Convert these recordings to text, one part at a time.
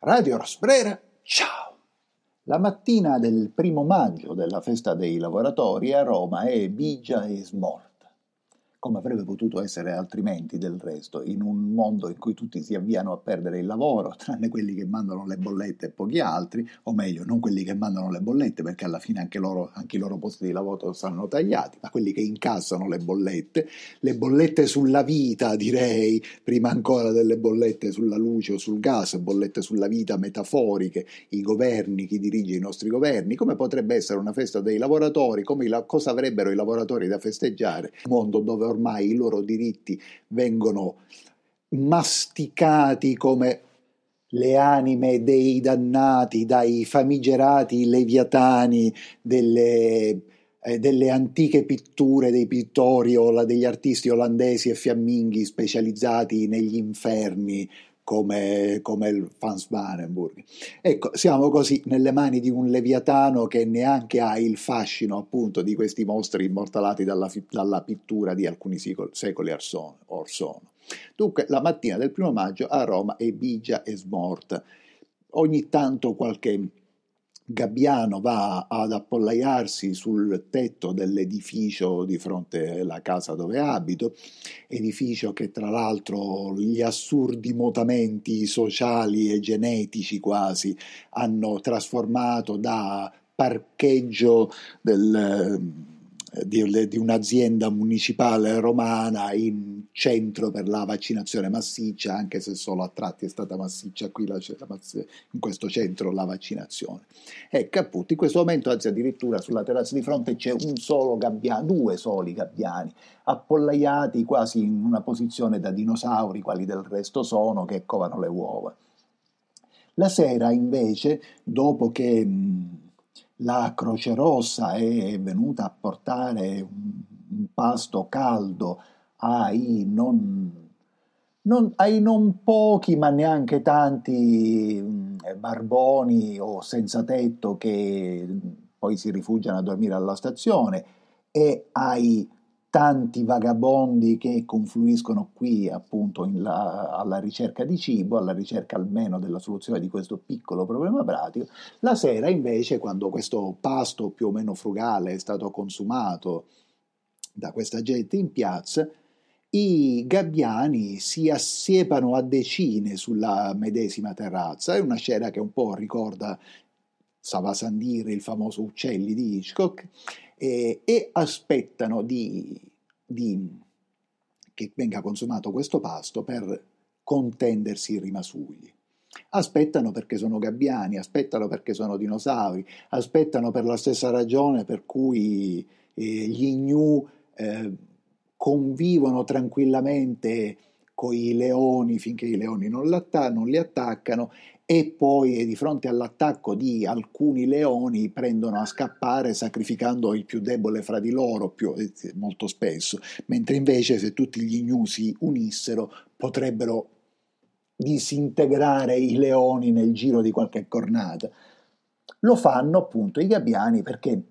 Radio Rosbrera, ciao! La mattina del primo maggio della festa dei lavoratori a Roma è bigia e smorta come avrebbe potuto essere altrimenti del resto, in un mondo in cui tutti si avviano a perdere il lavoro, tranne quelli che mandano le bollette e pochi altri, o meglio, non quelli che mandano le bollette, perché alla fine anche, loro, anche i loro posti di lavoro saranno tagliati, ma quelli che incassano le bollette, le bollette sulla vita, direi, prima ancora delle bollette sulla luce o sul gas, bollette sulla vita metaforiche, i governi, chi dirige i nostri governi, come potrebbe essere una festa dei lavoratori, la, cosa avrebbero i lavoratori da festeggiare, un mondo dove ormai i loro diritti vengono masticati come le anime dei dannati dai famigerati leviatani delle, eh, delle antiche pitture dei pittori o degli artisti olandesi e fiamminghi specializzati negli inferni come, come il Franz Barenburg. Ecco, siamo così nelle mani di un Leviatano che neanche ha il fascino appunto di questi mostri immortalati dalla, dalla pittura di alcuni secoli or sono. Dunque, la mattina del primo maggio a Roma è bigia e smorta. Ogni tanto qualche Gabbiano va ad appollaiarsi sul tetto dell'edificio di fronte alla casa dove abito, edificio che tra l'altro gli assurdi mutamenti sociali e genetici quasi hanno trasformato da parcheggio del di, di, un'azienda municipale romana in centro per la vaccinazione massiccia, anche se solo a tratti è stata massiccia qui la, in questo centro la vaccinazione. Ecco appunto, in questo momento, anzi addirittura sulla terrazza di fronte c'è un solo gabbiano, due soli gabbiani, appollaiati quasi in una posizione da dinosauri, quali del resto sono, che covano le uova. La sera invece, dopo che la Croce Rossa è venuta a portare un, pasto caldo ai non, non, ai non pochi, ma neanche tanti barboni o senza tetto che poi si rifugiano a dormire alla stazione e ai tanti vagabondi che confluiscono qui appunto la, alla ricerca di cibo, alla ricerca almeno della soluzione di questo piccolo problema pratico. La sera invece, quando questo pasto più o meno frugale è stato consumato da questa gente in piazza, i gabbiani si assiepano a decine sulla medesima terrazza. È una scena che un po' ricorda Savasandire, il famoso Uccelli di Hitchcock, eh, e aspettano di, di, che venga consumato questo pasto per contendersi i rimasugli. Aspettano perché sono gabbiani, aspettano perché sono dinosauri, aspettano per la stessa ragione per cui eh, gli gnu eh, convivono tranquillamente con i leoni finché i leoni non, non li attaccano e poi di fronte all'attacco di alcuni leoni prendono a scappare sacrificando il più debole fra di loro più, eh, molto spesso, mentre invece se tutti gli gnu si unissero potrebbero disintegrare i leoni nel giro di qualche cornata. Lo fanno appunto i gabbiani perché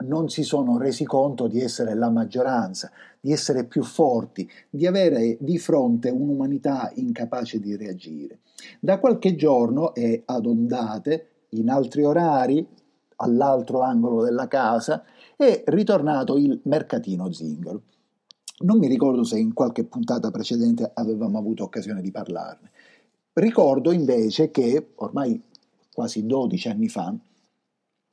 non si sono resi conto di essere la maggioranza, di essere più forti, di avere di fronte un'umanità incapace di reagire. Da qualche giorno è ad ondate, in altri orari, all'altro angolo della casa, è ritornato il mercatino zingaro. Non mi ricordo se in qualche puntata precedente avevamo avuto occasione di parlarne. Ricordo invece che ormai quasi 12 anni fa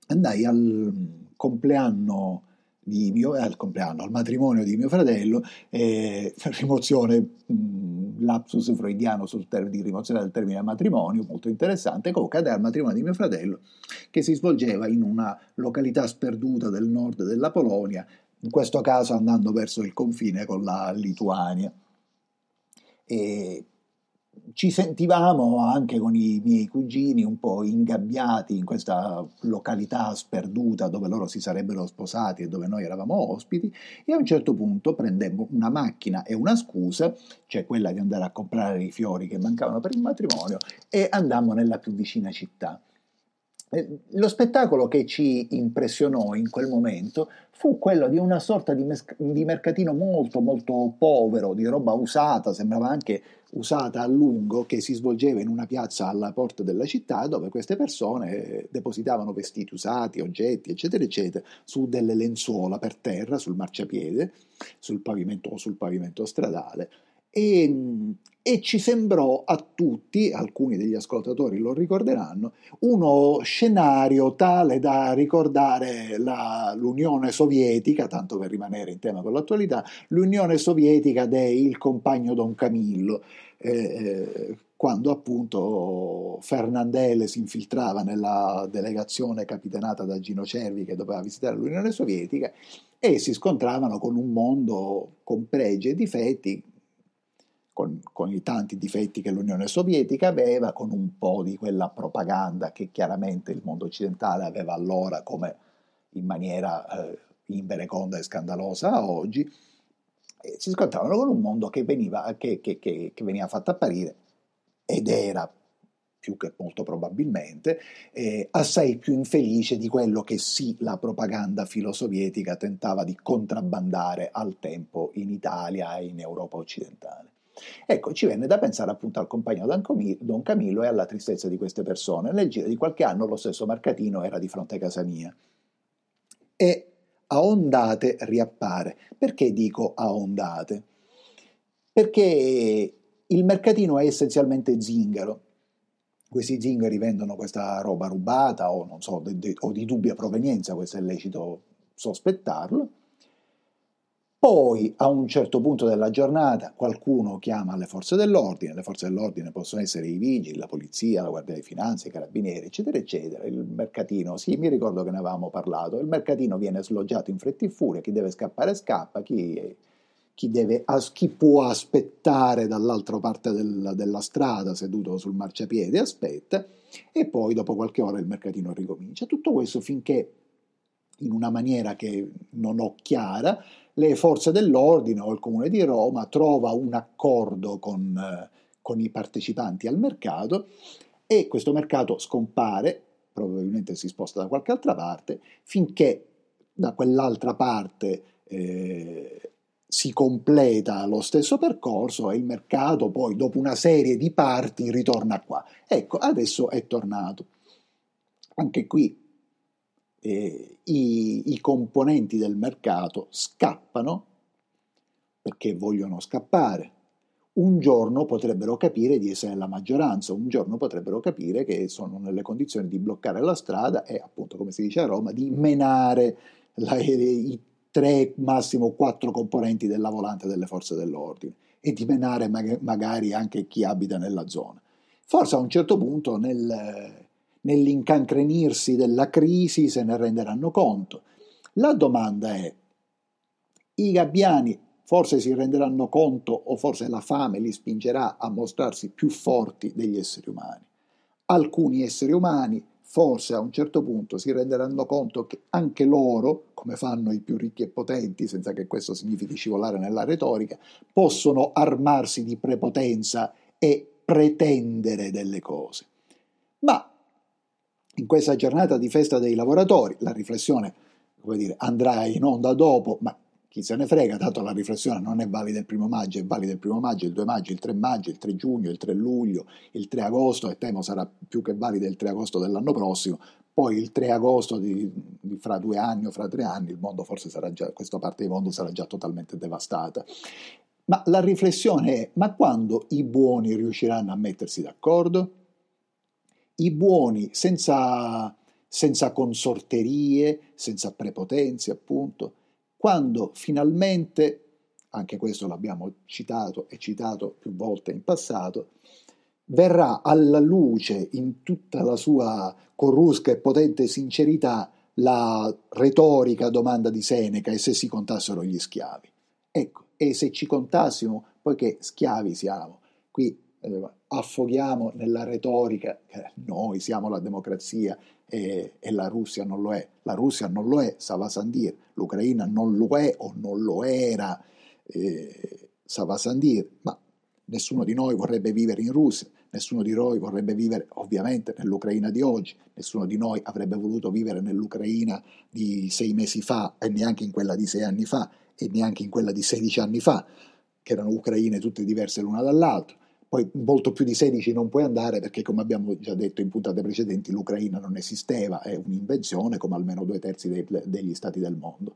andai al compleanno di mio, eh, al compleanno, al matrimonio di mio fratello, eh, rimozione, mh, lapsus freudiano sul termine di rimozione del termine matrimonio, molto interessante, comunque al matrimonio di mio fratello, che si svolgeva in una località sperduta del nord della Polonia, in questo caso andando verso il confine con la Lituania. E ci sentivamo anche con i miei cugini un po' ingabbiati in questa località sperduta dove loro si sarebbero sposati e dove noi eravamo ospiti e a un certo punto prendemmo una macchina e una scusa, cioè quella di andare a comprare i fiori che mancavano per il matrimonio e andammo nella più vicina città. Eh, lo spettacolo che ci impressionò in quel momento fu quello di una sorta di, mes- di, mercatino molto molto povero, di roba usata, sembrava anche usata a lungo, che si svolgeva in una piazza alla porta della città dove queste persone depositavano vestiti usati, oggetti, eccetera, eccetera, su delle lenzuola per terra, sul marciapiede, sul pavimento o sul pavimento stradale e, e, ci sembrò a tutti, alcuni degli ascoltatori lo ricorderanno, uno scenario tale da ricordare la, l'Unione Sovietica, tanto per rimanere in tema con l'attualità, l'Unione Sovietica del compagno Don Camillo, eh, eh, quando appunto Fernandele si infiltrava nella delegazione capitanata da Gino Cervi che doveva visitare l'Unione Sovietica e si scontravano con un mondo con pregi e difetti con, con, i tanti difetti che l'Unione Sovietica aveva, con un po' di quella propaganda che chiaramente il mondo occidentale aveva allora come in maniera eh, invereconda e scandalosa oggi, e si scontravano con un mondo che veniva, che, che, che, che veniva fatto apparire ed era più che molto probabilmente, eh, assai più infelice di quello che sì la propaganda filosovietica tentava di contrabbandare al tempo in Italia e in Europa occidentale. Ecco, ci venne da pensare appunto al compagno Don Camillo e alla tristezza di queste persone. Nel giro di qualche anno lo stesso Marcatino era di fronte a casa mia e a ondate riappare. Perché dico a ondate? Perché il mercatino è essenzialmente zingaro. Questi zingari vendono questa roba rubata o, so, de, de, o di dubbia provenienza, questo è lecito sospettarlo poi a un certo punto della giornata qualcuno chiama le forze dell'ordine, le forze dell'ordine possono essere i vigili, la polizia, la guardia di finanza, i carabinieri, eccetera, eccetera. Il mercatino, sì, mi ricordo che ne avevamo parlato, il mercatino viene sloggiato in fretta e furia, chi deve scappare scappa, chi, chi, deve, chi può aspettare dall'altra parte del, della strada seduto sul marciapiede aspetta e poi dopo qualche ora il mercatino ricomincia. Tutto questo finché in una maniera che non ho chiara, le forze dell'ordine o il comune di Roma trova un accordo con, eh, con i partecipanti al mercato e questo mercato scompare, probabilmente si sposta da qualche altra parte, finché da quell'altra parte eh, si completa lo stesso percorso e il mercato poi dopo una serie di parti ritorna qua. Ecco, adesso è tornato. Anche qui eh, i, i componenti del mercato scappano perché vogliono scappare. Un giorno potrebbero capire di essere la maggioranza, un giorno potrebbero capire che sono nelle condizioni di bloccare la strada e appunto, come si dice a Roma, di menare la, i tre, massimo quattro componenti della volante delle forze dell'ordine e di menare magari anche chi abita nella zona. Forse a un certo punto nel, nell'incancrenirsi della crisi se ne renderanno conto. La domanda è, i gabbiani forse si renderanno conto o forse la fame li spingerà a mostrarsi più forti degli esseri umani. Alcuni esseri umani forse a un certo punto si renderanno conto che anche loro, come fanno i più ricchi e potenti, senza che questo significhi scivolare nella retorica, possono armarsi di prepotenza e pretendere delle cose. Ma in questa giornata di festa dei lavoratori, la riflessione come dire, andrà in onda dopo, ma chi se ne frega, tanto la riflessione non è valida il primo maggio, è valida il primo maggio, il 2 maggio, il 3 maggio, il 3 giugno, il 3 luglio, il 3 agosto e temo sarà più che valida il 3 agosto dell'anno prossimo, poi il 3 agosto di, di fra due anni o fra tre anni il mondo forse sarà già, questa parte del mondo sarà già totalmente devastata. Ma la riflessione è, ma quando i buoni riusciranno a mettersi d'accordo? I buoni senza, senza consorterie, senza prepotenze appunto, quando finalmente, anche questo l'abbiamo citato e citato più volte in passato, verrà alla luce in tutta la sua corrusca e potente sincerità la retorica domanda di Seneca e se si contassero gli schiavi. Ecco, e se ci contassimo, poiché schiavi siamo, qui eh, affoghiamo nella retorica che noi siamo la democrazia e, e, la Russia non lo è. La Russia non lo è, Sava Sandir, l'Ucraina non lo è o non lo era, eh, Sava Sandir, ma nessuno di noi vorrebbe vivere in Russia, nessuno di noi vorrebbe vivere ovviamente nell'Ucraina di oggi, nessuno di noi avrebbe voluto vivere nell'Ucraina di sei mesi fa e neanche in quella di sei anni fa e neanche in quella di 16 anni fa, che erano Ucraine tutte diverse l'una dall'altra. Poi molto più di 16 non puoi andare perché, come abbiamo già detto in puntate precedenti, l'Ucraina non esisteva, è un'invenzione come almeno due terzi dei, degli stati del mondo.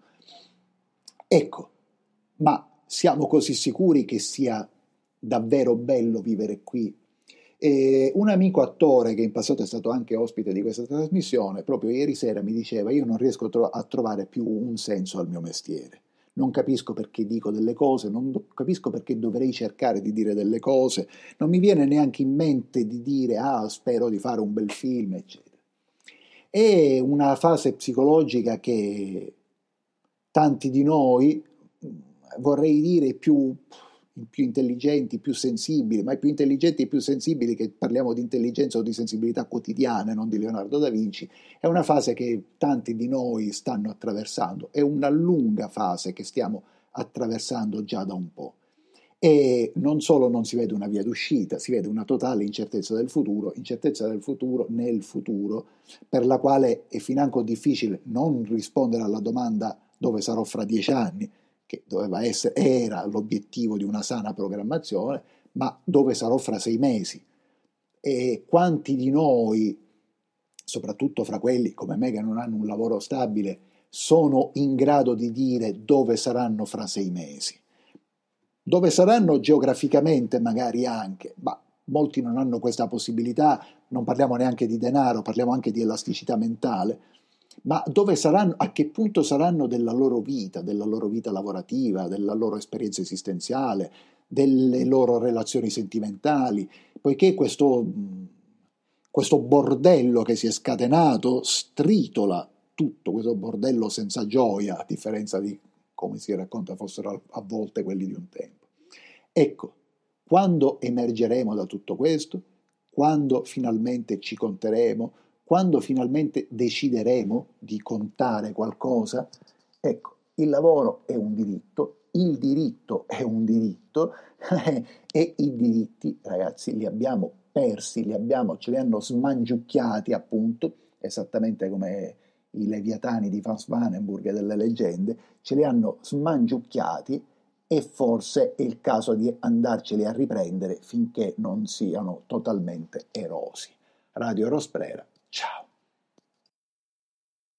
Ecco, ma siamo così sicuri che sia davvero bello vivere qui? E un amico attore che in passato è stato anche ospite di questa trasmissione, proprio ieri sera mi diceva io non riesco a trovare più un senso al mio mestiere non capisco perché dico delle cose, non capisco perché dovrei cercare di dire delle cose, non mi viene neanche in mente di dire ah spero di fare un bel film, eccetera. È una fase psicologica che tanti di noi, vorrei dire più più intelligenti, più sensibili, ma i più intelligenti e più sensibili, che parliamo di intelligenza o di sensibilità quotidiane, non di Leonardo da Vinci, è una fase che tanti di noi stanno attraversando, è una lunga fase che stiamo attraversando già da un po'. E non solo non si vede una via d'uscita, si vede una totale incertezza del futuro, incertezza del futuro nel futuro, per la quale è financo difficile non rispondere alla domanda dove sarò fra dieci anni, che doveva essere, era l'obiettivo di una sana programmazione, ma dove sarò fra sei mesi. E quanti di noi, soprattutto fra quelli come me che non hanno un lavoro stabile, sono in grado di dire dove saranno fra sei mesi? Dove saranno geograficamente magari anche, ma molti non hanno questa possibilità, non parliamo neanche di denaro, parliamo anche di elasticità mentale ma dove saranno, a che punto saranno della loro vita, della loro vita lavorativa, della loro esperienza esistenziale, delle loro relazioni sentimentali, poiché questo, questo bordello che si è scatenato stritola tutto, questo bordello senza gioia, a differenza di come si racconta fossero a volte quelli di un tempo. Ecco, quando emergeremo da tutto questo, quando finalmente ci conteremo, quando finalmente decideremo di contare qualcosa, ecco, il lavoro è un diritto, il diritto è un diritto e i diritti, ragazzi, li abbiamo persi, li abbiamo, ce li hanno smangiucchiati appunto, esattamente come i leviatani di Franz Vanenburg e delle leggende, ce li hanno smangiucchiati e forse è il caso di andarceli a riprendere finché non siano totalmente erosi. Radio Rosprera Ciao.